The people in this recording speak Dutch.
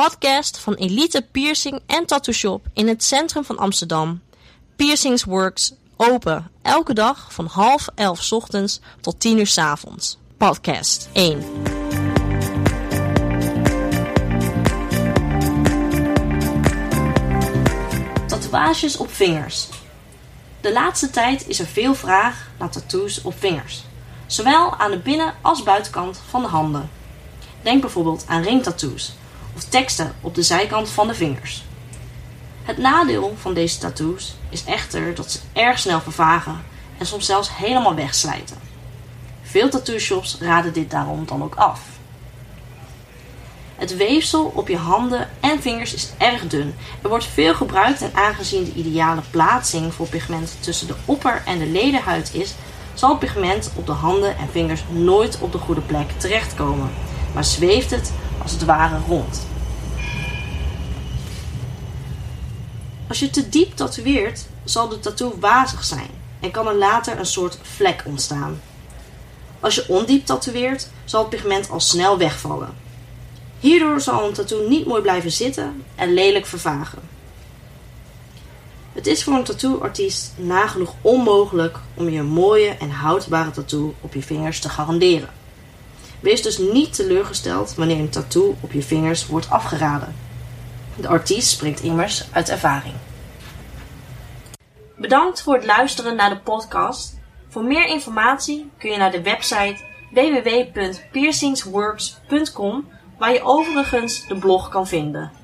podcast van Elite Piercing en Tattoo Shop in het centrum van Amsterdam. Piercings Works, open elke dag van half elf ochtends tot tien uur 's avonds. Podcast 1. Tatoeages op vingers. De laatste tijd is er veel vraag naar tattoos op vingers. Zowel aan de binnen- als buitenkant van de handen. Denk bijvoorbeeld aan ringtattoos of teksten op de zijkant van de vingers. Het nadeel van deze tattoos is echter dat ze erg snel vervagen en soms zelfs helemaal wegslijten. Veel tattoo shops raden dit daarom dan ook af. Het weefsel op je handen en vingers is erg dun. Er wordt veel gebruikt en aangezien de ideale plaatsing voor pigment tussen de opper- en de ledenhuid is, zal pigment op de handen en vingers nooit op de goede plek terechtkomen, maar zweeft het als het ware rond. Als je te diep tatoeëert, zal de tattoo wazig zijn en kan er later een soort vlek ontstaan. Als je ondiep tatoeëert, zal het pigment al snel wegvallen. Hierdoor zal een tattoo niet mooi blijven zitten en lelijk vervagen. Het is voor een tattooartiest nagenoeg onmogelijk om je een mooie en houdbare tattoo op je vingers te garanderen. Wees dus niet teleurgesteld wanneer een tattoo op je vingers wordt afgeraden. De artiest spreekt immers uit ervaring. Bedankt voor het luisteren naar de podcast. Voor meer informatie kun je naar de website www.piercingsworks.com waar je overigens de blog kan vinden.